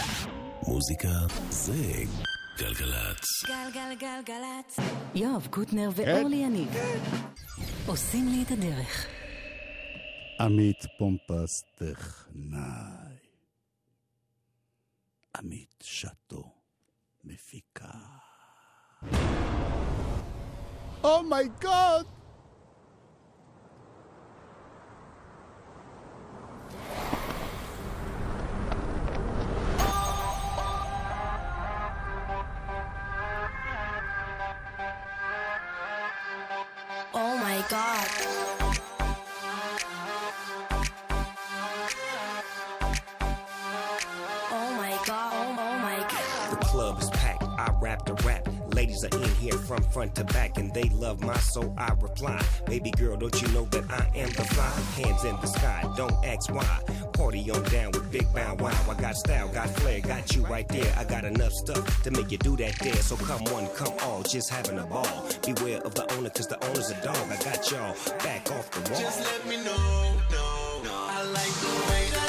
מוזיקה. מוזיקה זה גלגלצ. גלגלגלגלצ. יואב קוטנר ואורלי יניב עושים לי את הדרך. עמית פומפס טכנאי. עמית שטו מפיקה. אומייגוד! Oh packed. I rap the rap. Ladies are in here from front to back, and they love my soul. I reply, baby girl, don't you know that I am the fly? Hands in the sky, don't ask why. Party on down with Big Bow Wow. I got style, got flair, got you right there. I got enough stuff to make you do that there. So come one, come all, just having a ball. Beware of the owner, cause the owner's a dog. I got y'all back off the wall. Just let me know, no, no. I like the way that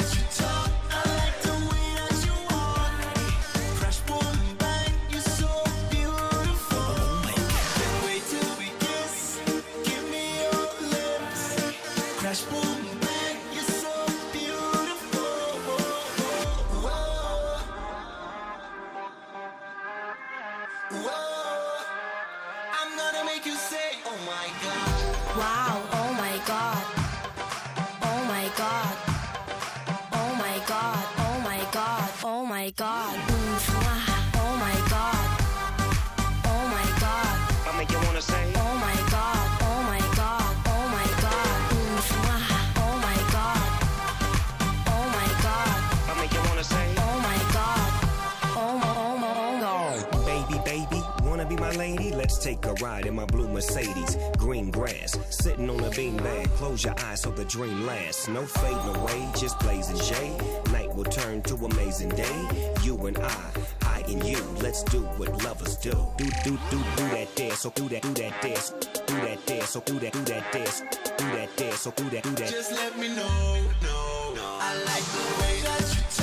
ride in my blue Mercedes. Green grass, sitting on a beanbag. Close your eyes so the dream lasts. No fading away, just blazing shade. Night will turn to amazing day. You and I, I and you. Let's do what lovers do. Do do do do that dance. So do that do that dance. Do that dance. So do that do that dance. Do that dance. So do that do that. Just let me know, no, no. I like the way that you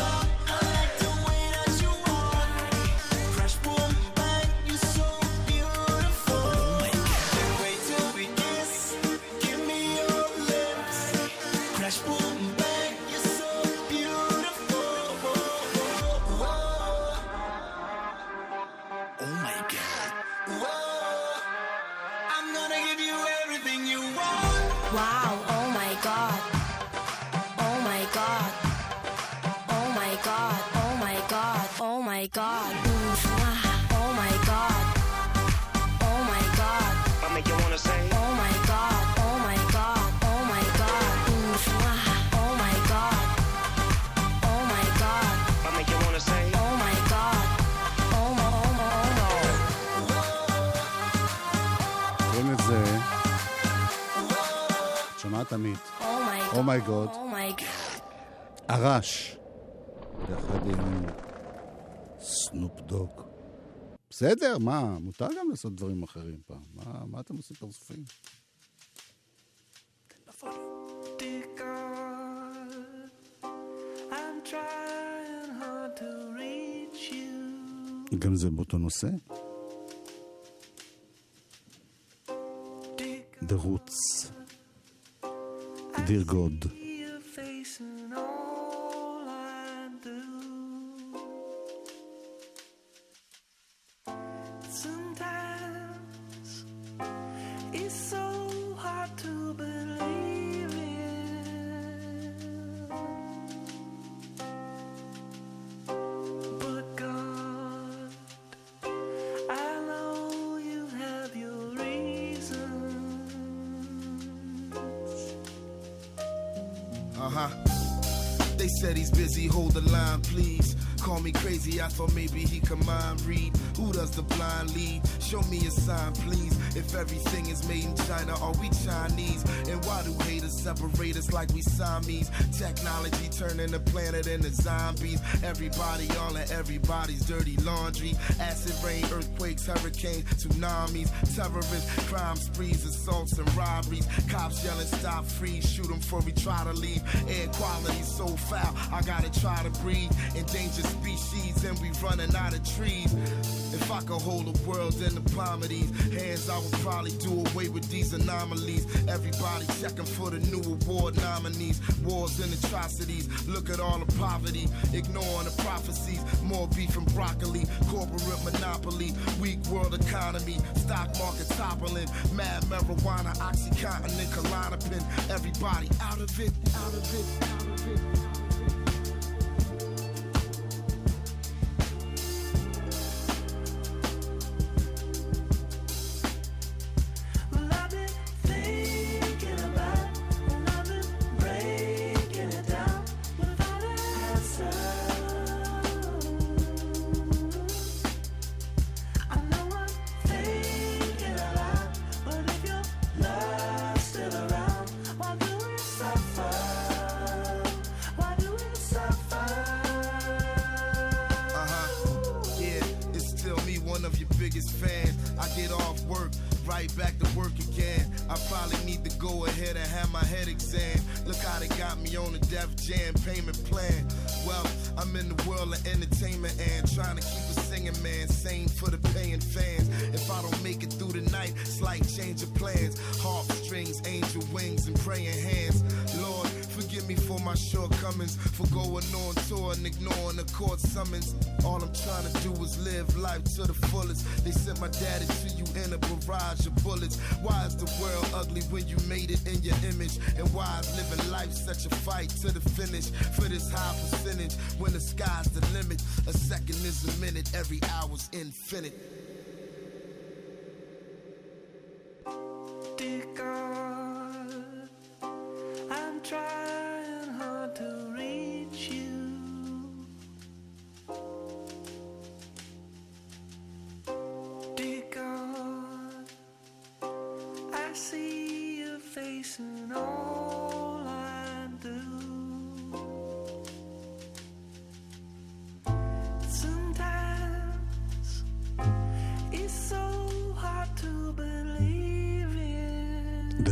wanna say. Oh my god. Oh my god. Oh my god. Mm, mwah. Oh my god. Oh my god. I make you wanna say. Oh my god. Oh my oh my oh my. קוראים לזה... את שומעת עמית? Oh my god. אומייגוד. Oh my god. הרש. יחד עם סנופ דוג. בסדר, מה, מותר גם לעשות דברים אחרים פעם. מה, מה אתם עושים פרצופים? גם זה באותו נושא? The Roots. Dear thought maybe he could mind read. Who does the blind lead? Show me a sign, please. If everything is made in China, are we Chinese? And why do haters separate us like we Siamese? Technology turning the planet into zombies. Everybody all in everybody's dirty laundry. Acid rain, earthquakes, hurricanes, tsunamis, terrorists, crime sprees, assaults and robberies. Cops yelling, stop, freeze, shoot them before we try to leave. Air quality so foul, I gotta try to breathe. Endangered species, and we running out of trees. If I could hold the world in the palm of these hands I would probably do away with these anomalies. Everybody checking for the new award nominees. Wars and atrocities. Look at all the poverty. Ignoring the prophecies. More beef and broccoli. Corporate monopoly. Weak world economy. Stock market toppling. Mad marijuana. Oxycontin and Klonopin. Everybody out of it. Out of it. Out of it. Out of it.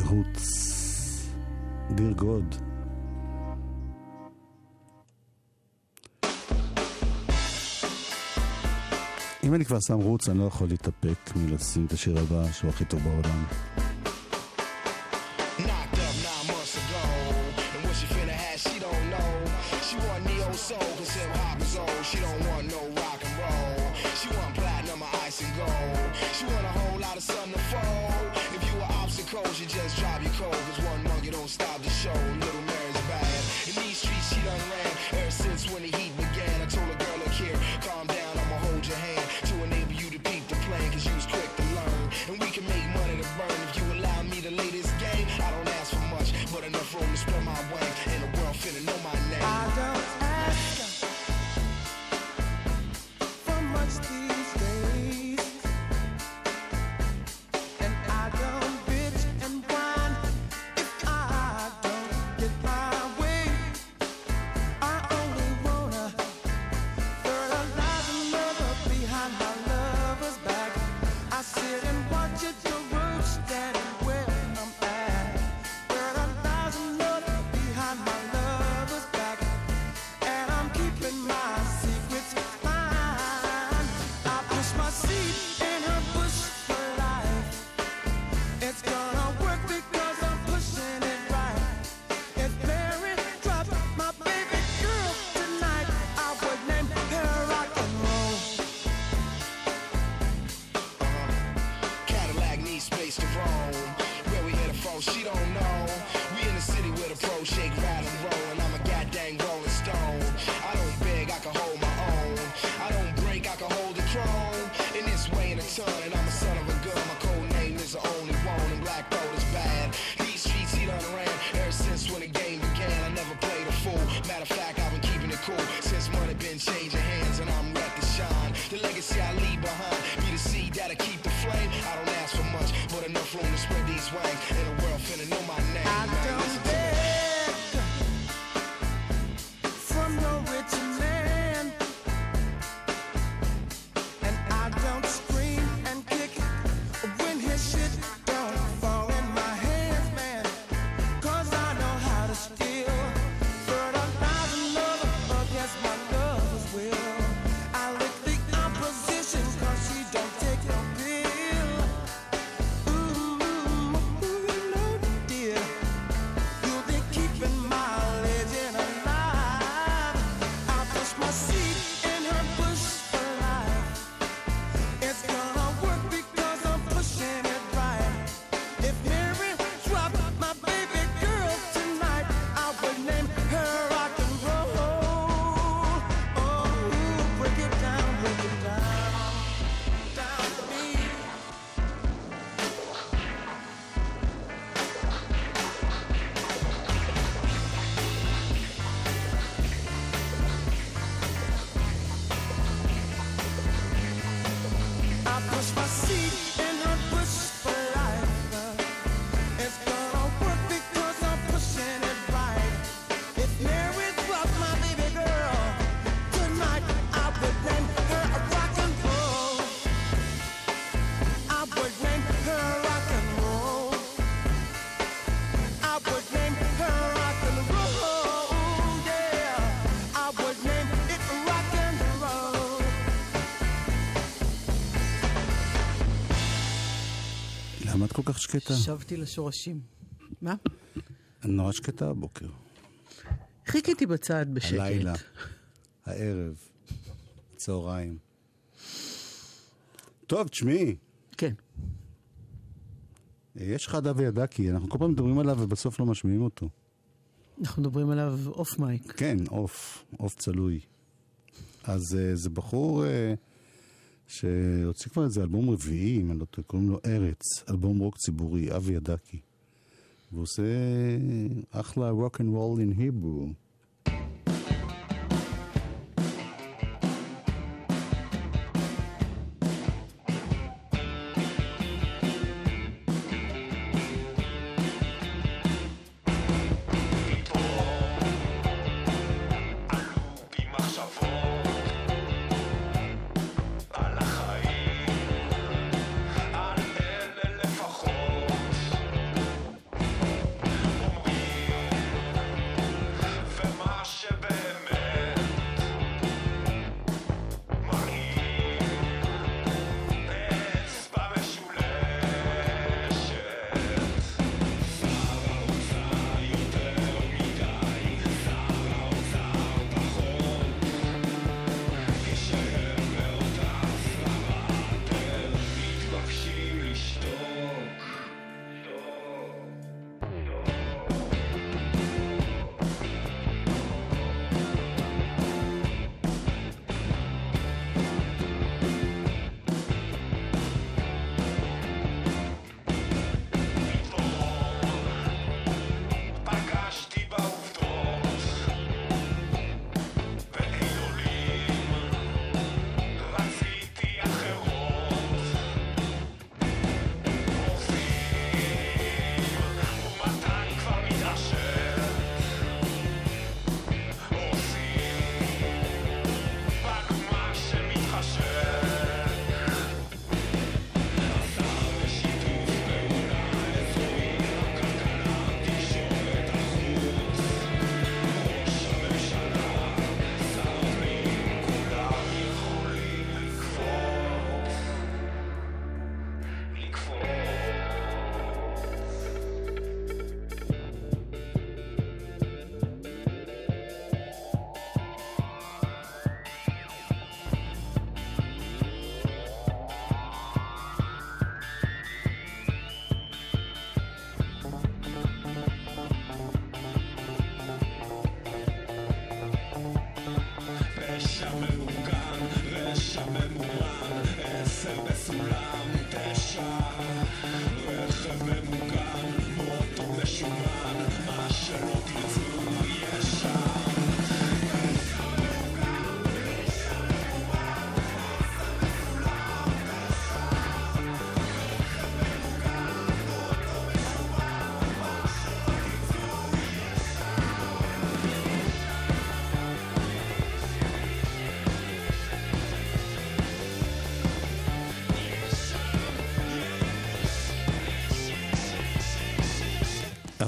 רוץ, דיר גוד. אם אני כבר שם רוץ, אני לא יכול להתאפק מלשים את השיר הבא שהוא הכי טוב בעולם. כך שקטה? שבתי לשורשים. מה? אני נורא שקטה הבוקר. חיכיתי בצד בשקט. הלילה, הערב, צהריים. טוב, תשמעי, כן. יש לך דווי ידקי, אנחנו כל פעם מדברים עליו ובסוף לא משמיעים אותו. אנחנו מדברים עליו אוף מייק. כן, עוף, עוף צלוי. אז uh, זה בחור uh, שהוציא כבר איזה אלבום רביעי, אם אני לא טועה, קוראים לו ארץ, אלבום רוק ציבורי, אבי ידקי. והוא עושה אחלה רוק אנד רול אין היברו.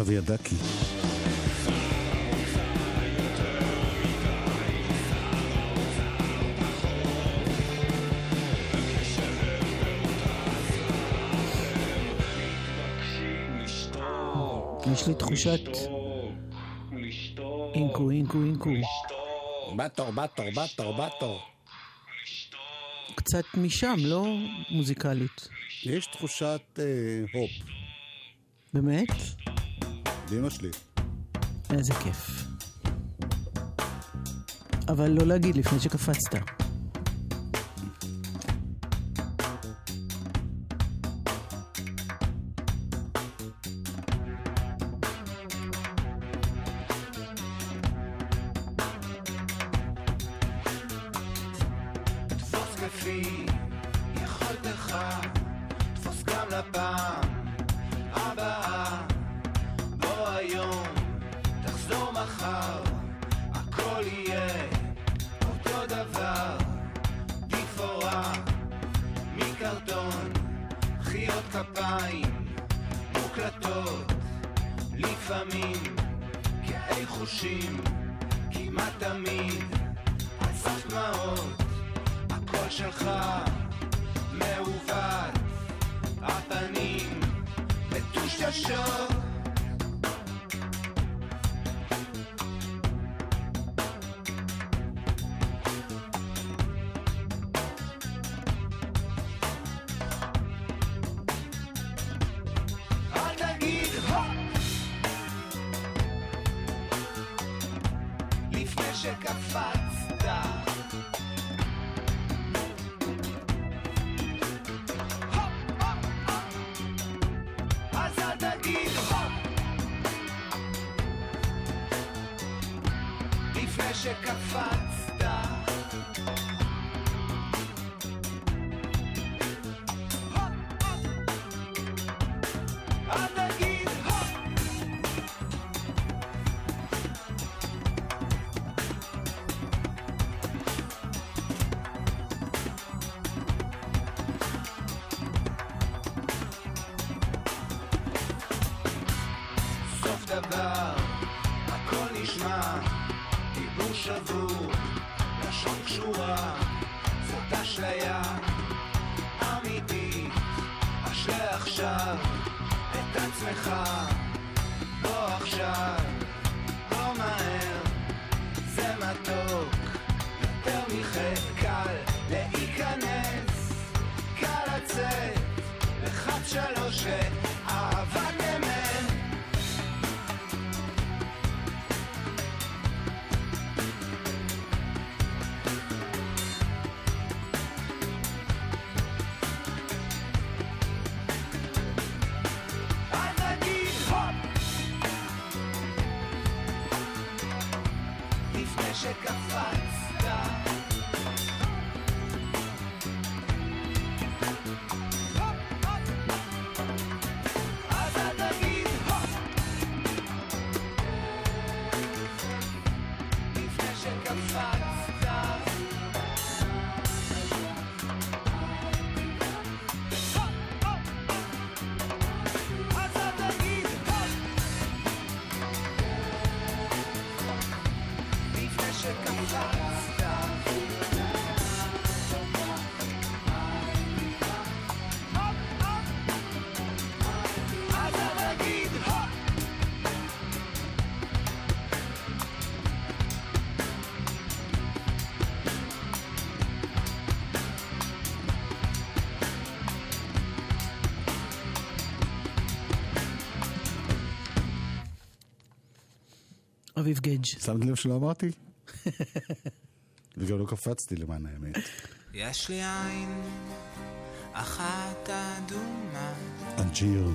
אבי ידקי. יש לי תחושת אינקו, אינקו, אינקו. בתור, בתור, בתור, בתור. קצת משם, לא מוזיקלית. יש תחושת אה, הופ, באמת? באמא שלי. איזה כיף. אבל לא להגיד לפני שקפצת. דמעות, הקול שלך מעוות, הפנים מטושטשות. אביב גדג'. שמת לב שלא אמרתי? וגם לא קפצתי למען האמת. יש לי עין אחת אדומה. אנג'יר.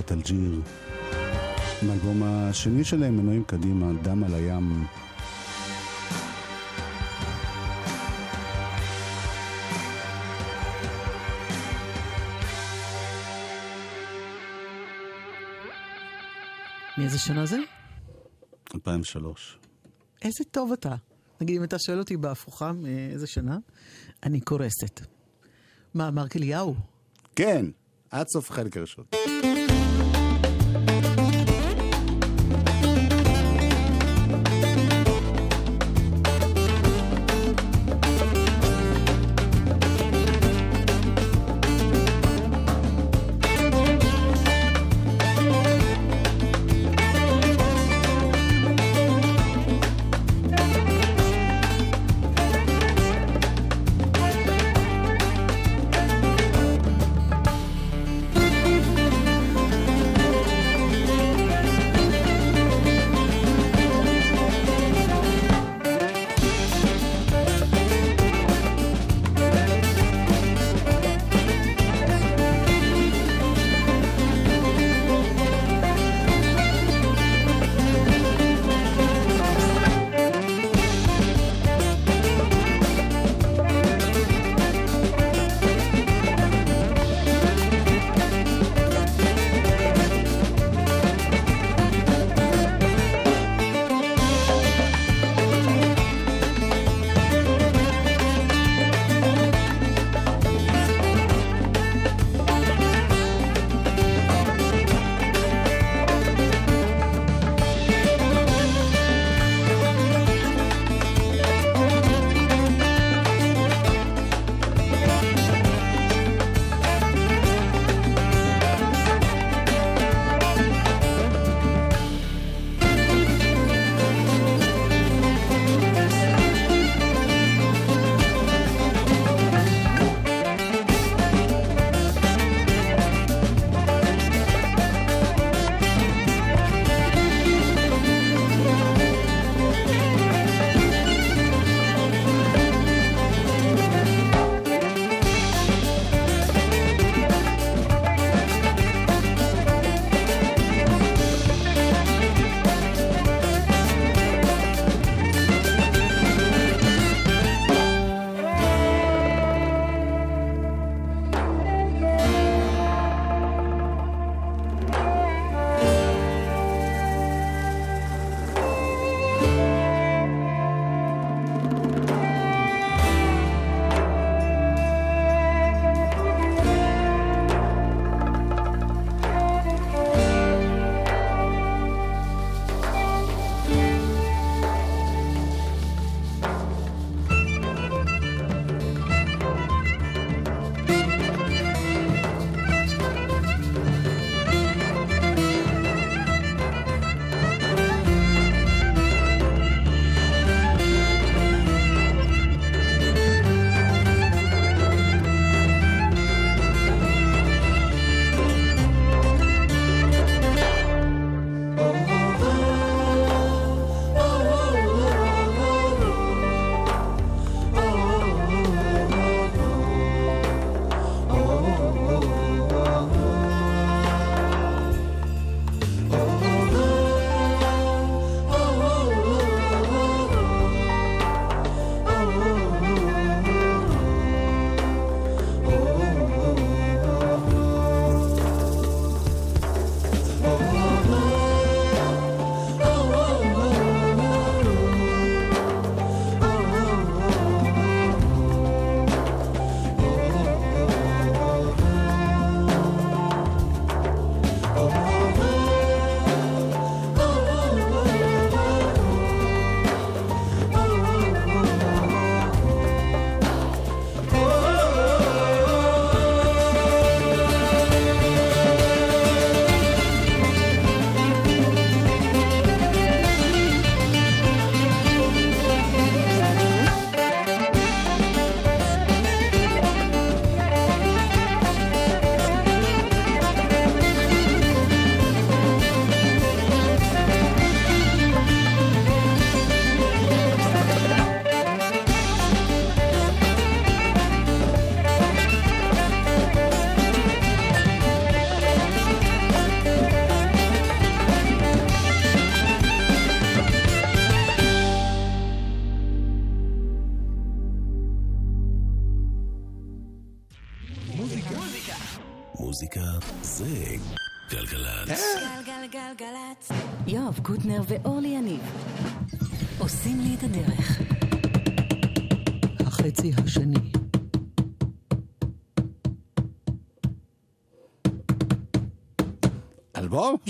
להקת אלג'יר. מהאלבום השני שלהם, מנועים קדימה, דם על הים. מאיזה שנה זה? 2003. איזה טוב אתה. נגיד, אם אתה שואל אותי בהפוכה, מאיזה שנה, אני קורסת. מה, מרק אליהו? כן, עד סוף החלק הראשון.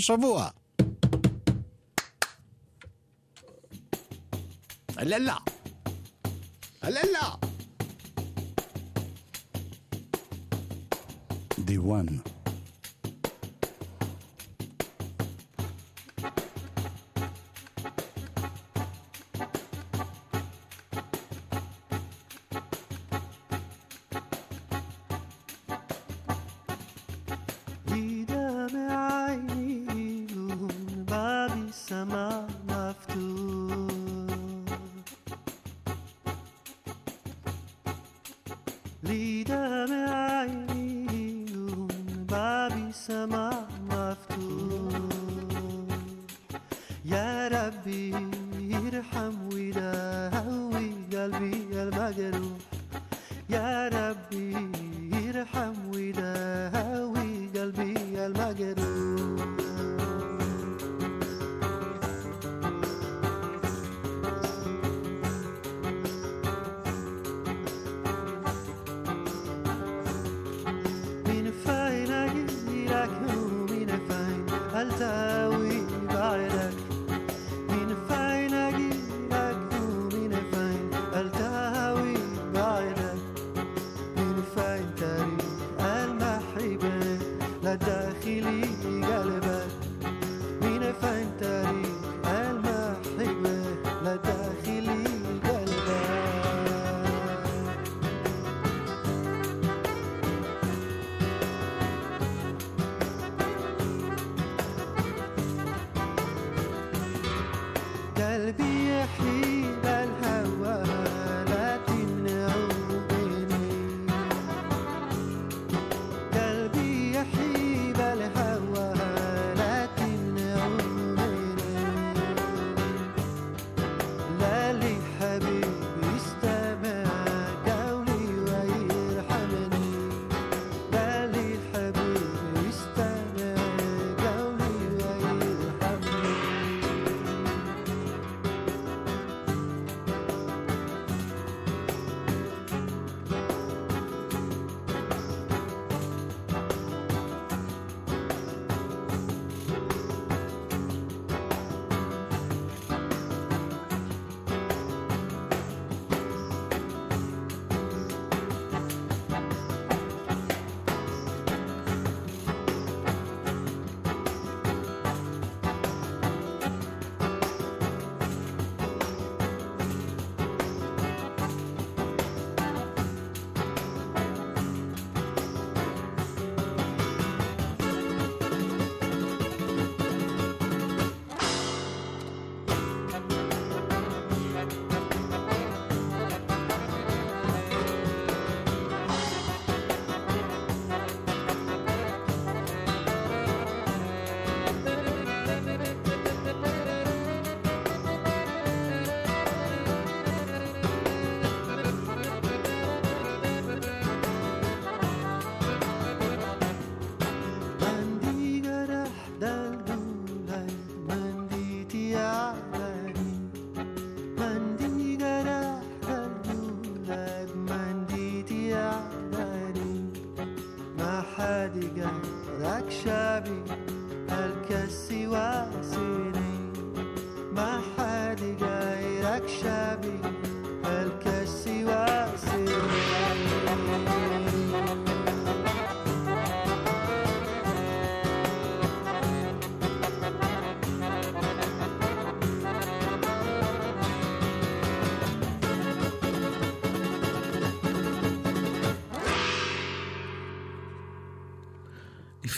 אלבום השבוע. הללה. הללה. דיוואן.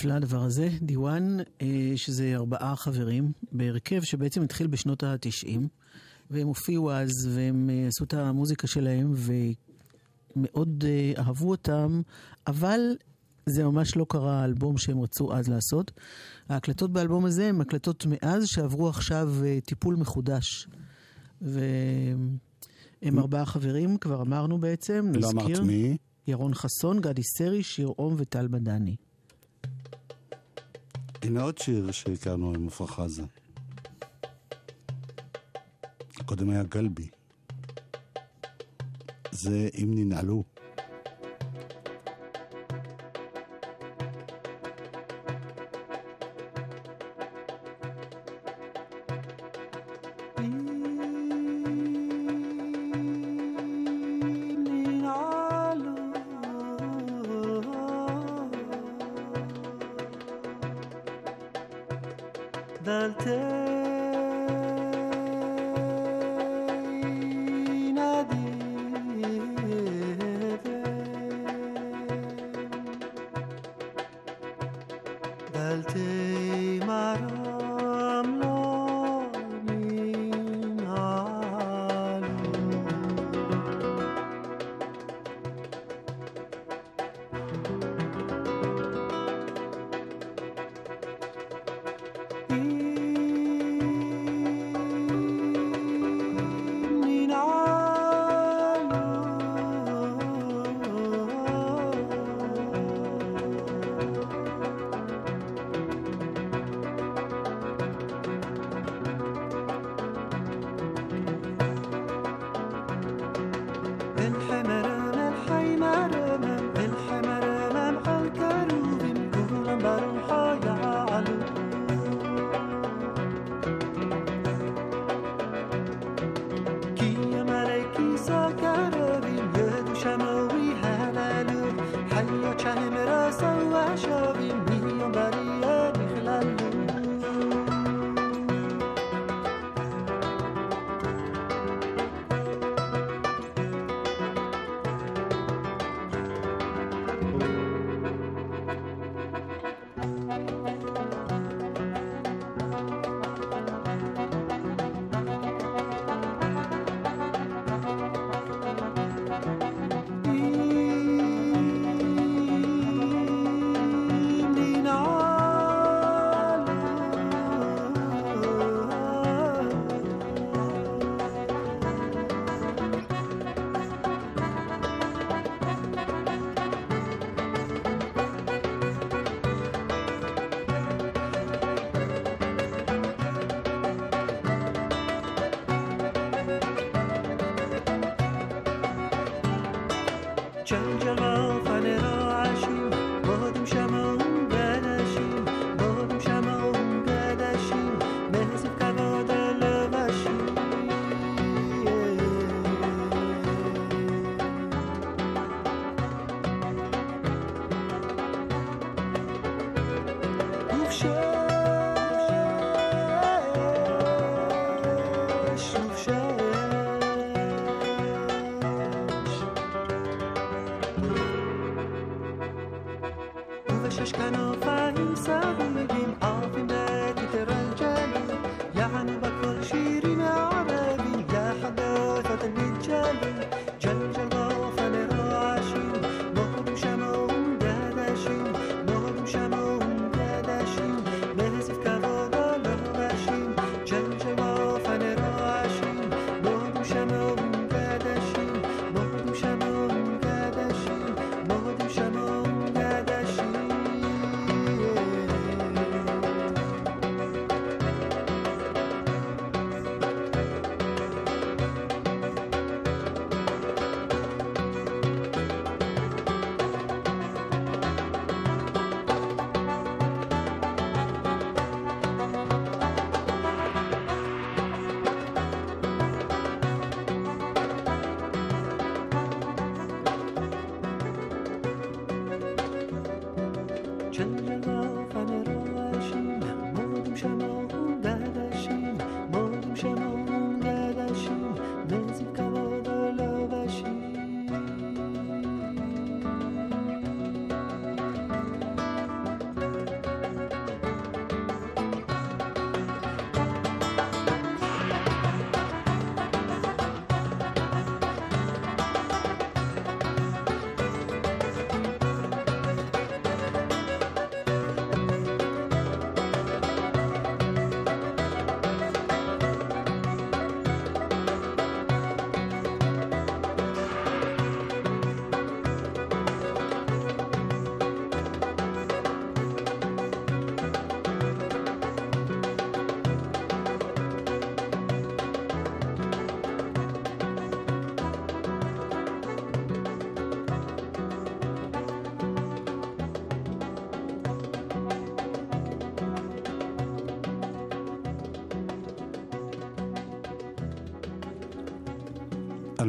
נפלא הדבר הזה, דיוואן, אה, שזה ארבעה חברים בהרכב שבעצם התחיל בשנות התשעים, והם הופיעו אז והם אה, עשו את המוזיקה שלהם ומאוד אה, אהבו אותם, אבל זה ממש לא קרה האלבום שהם רצו אז לעשות. ההקלטות באלבום הזה הן הקלטות מאז שעברו עכשיו טיפול מחודש. והם ארבעה חברים, כבר אמרנו בעצם, נזכיר. לא אמרת מי. ירון חסון, גדי סרי, שיר אום וטל בדני. הנה עוד שיר שהכרנו עם עפרה חזה. קודם היה גלבי. זה אם ננעלו.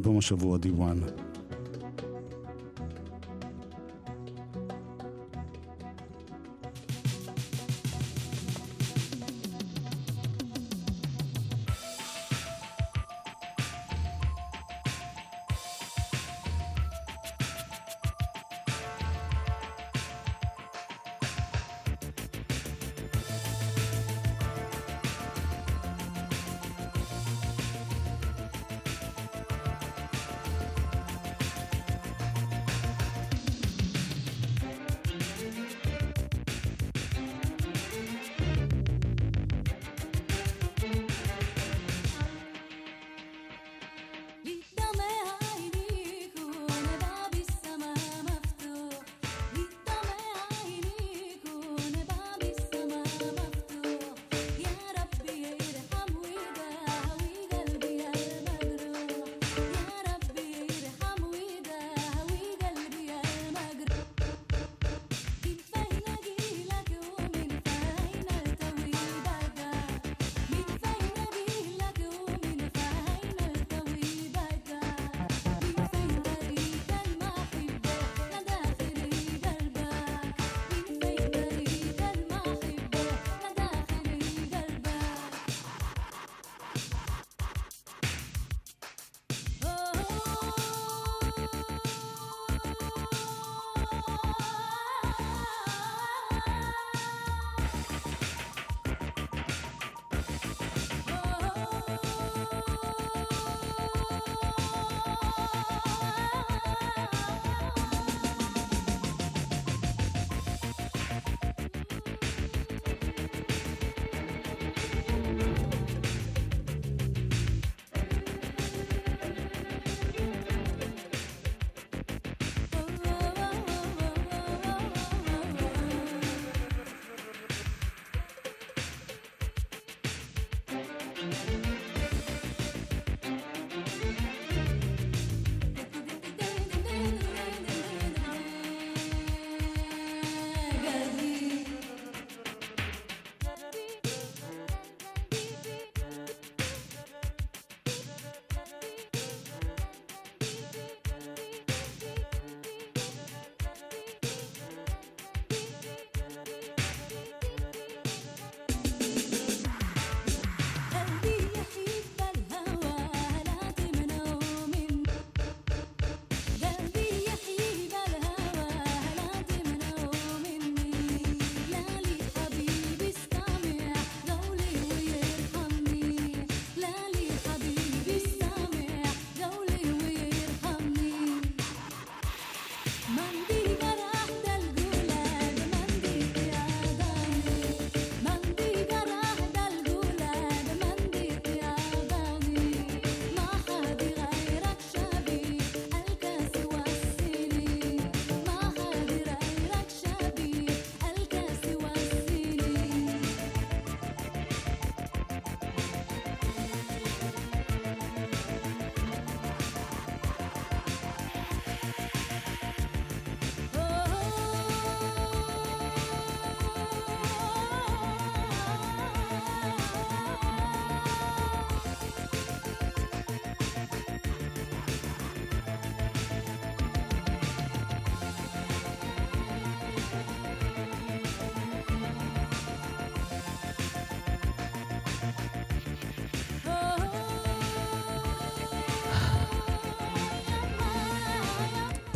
מאלבום השבוע D1.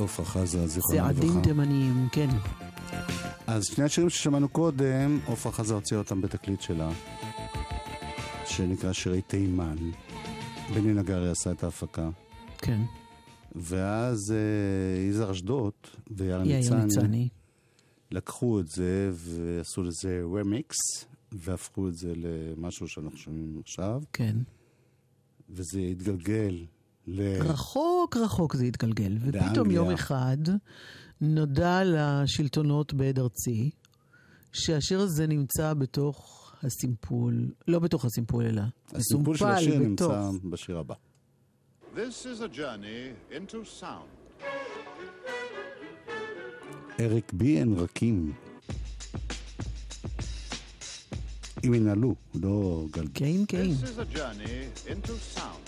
עפרה חזה, זיכרונה לברכה. צעדים תימניים, כן. אז שני השירים ששמענו קודם, עפרה חזה הוציאה אותם בתקליט שלה, שנקרא שירי תימן. בני נגרי עשה את ההפקה. כן. ואז אה, יזהר אשדוד ויאיר ניצני לקחו את זה ועשו לזה רמיקס, והפכו את זה למשהו שאנחנו שומעים עכשיו. כן. וזה התגלגל ל... רחוק רחוק זה התגלגל, ופתאום באנגליה. יום אחד נודע לשלטונות בעד ארצי שהשיר הזה נמצא בתוך הסימפול, לא בתוך הסימפול אלא הסימפול של השיר בתוך. נמצא בשיר הבא. This is a journey into sound. אריק בי אין רכים. אם ינעלו, לא גל... כן, כן. This is a journey into sound.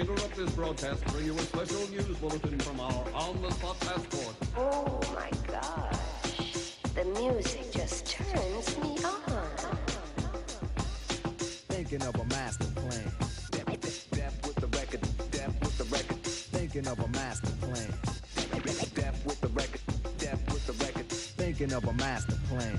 Interrupt this broadcast to bring you a special news bulletin from our on-the-spot passport. Oh my gosh. The music just turns me on. Thinking of a master plan. Death, death, death with the record, death with the record. Thinking of a master plan. Death with the record, death with the record. Thinking of a master plan.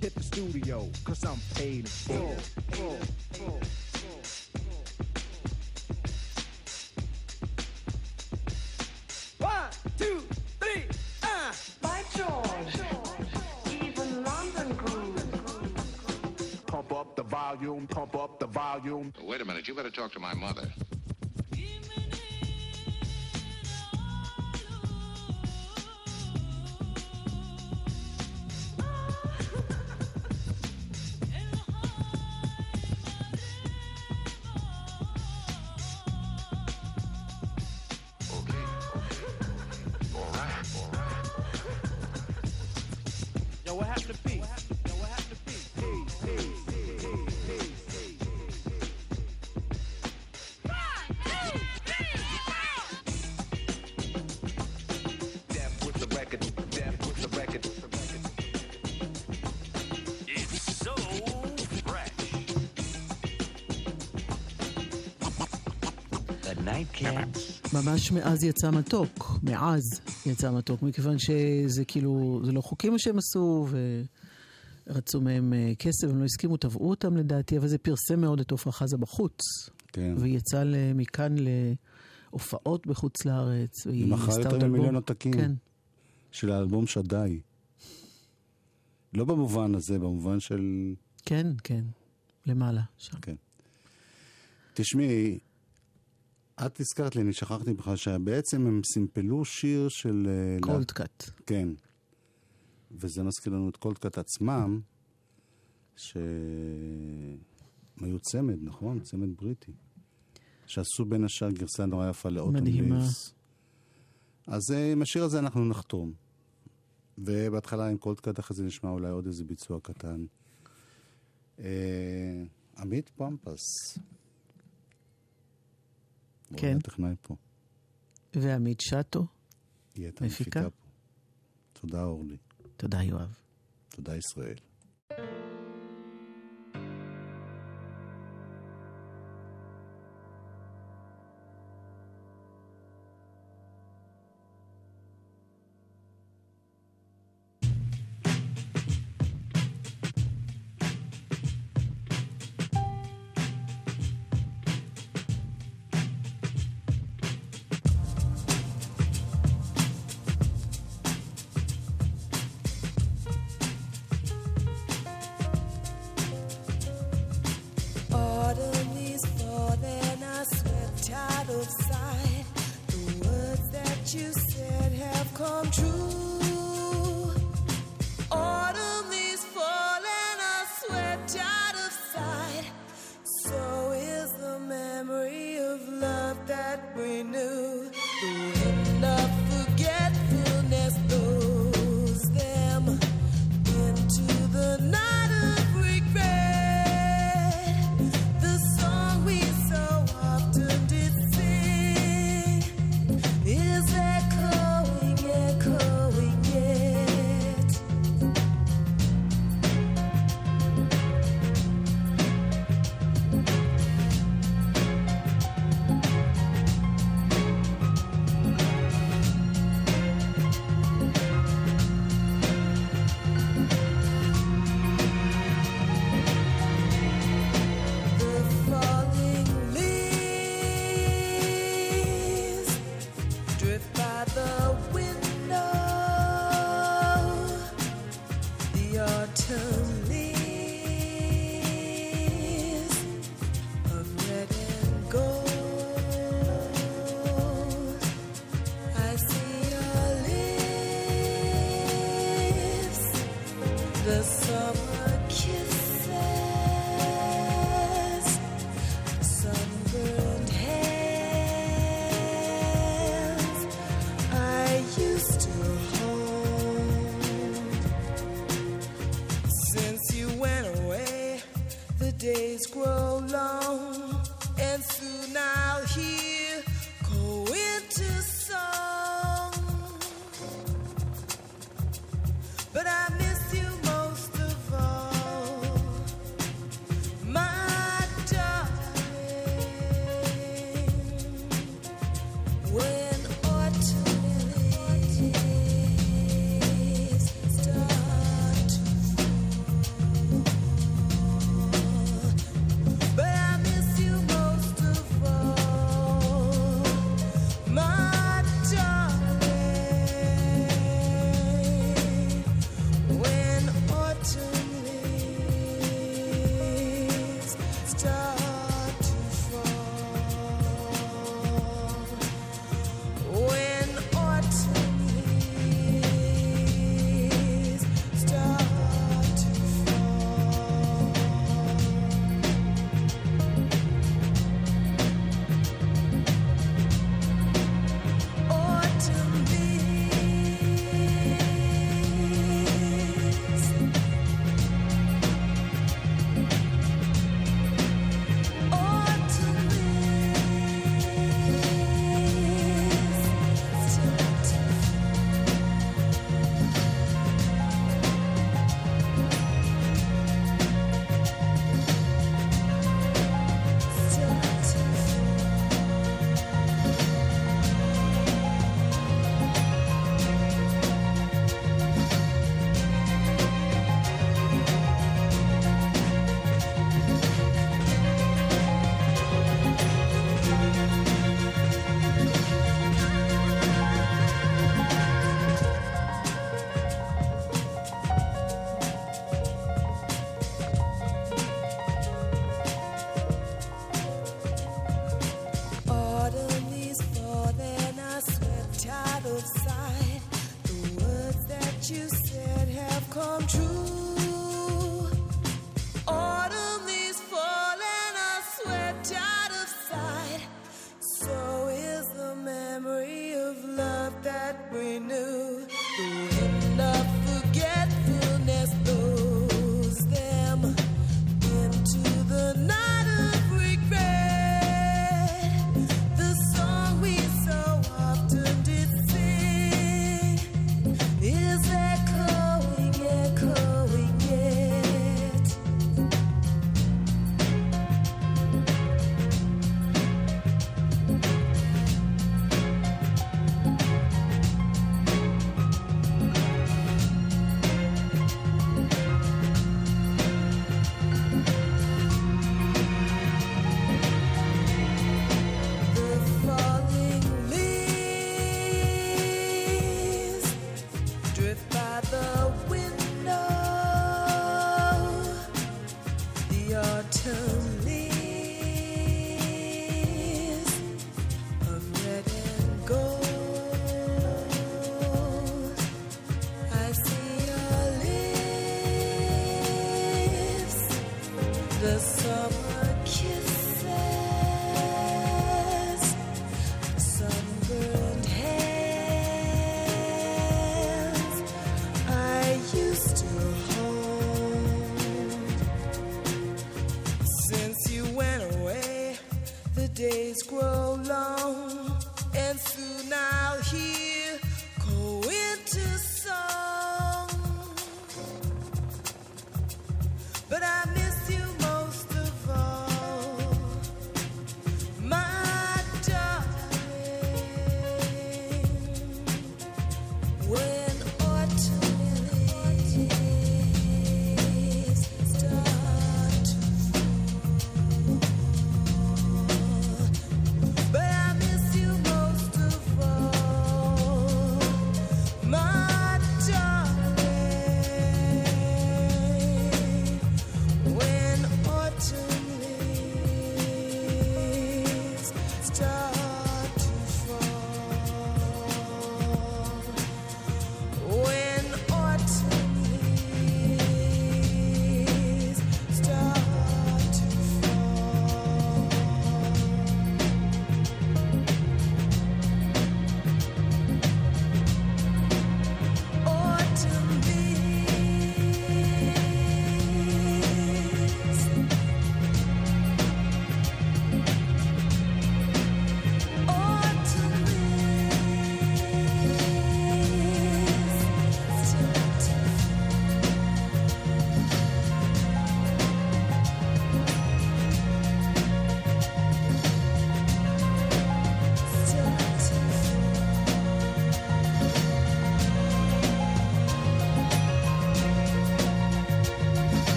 hit the studio, cause I'm paid in full. full, full. One, two, three, ah! By George, even London groove. Pump up the volume, pump up the volume. Wait a minute, you better talk to my mother. ממש מאז יצא מתוק, מאז יצא מתוק, מכיוון שזה כאילו, זה לא חוקים מה שהם עשו, ורצו מהם אה, כסף, הם לא הסכימו, תבעו אותם לדעתי, אבל זה פרסם מאוד את עפרה חזה בחוץ. כן. והיא יצאה מכאן להופעות בחוץ לארץ. והיא היא מכרה יותר. ממיליון עותקים. כן. של האלבום שדי. לא במובן הזה, במובן של... כן, כן, למעלה. שם. כן. תשמעי, את הזכרת לי, אני שכחתי בכלל שבעצם הם סימפלו שיר של... אה, קולד קאט. כן. וזה מזכיר לנו את קולדקאט עצמם, שהם היו צמד, נכון? צמד בריטי. שעשו בין השאר גרסה נורא יפה לאוטום מדהימה. ליבס. אז אה, עם השיר הזה אנחנו נחתום. ובהתחלה עם קולדקאט, אחרי זה נשמע אולי עוד איזה ביצוע קטן. אה, עמית פמפס. הוא כן. היה טכנאי פה. ועמית שטו, היא הייתה מפיקה. מפיקה פה. תודה אורלי. תודה יואב. תודה ישראל. by the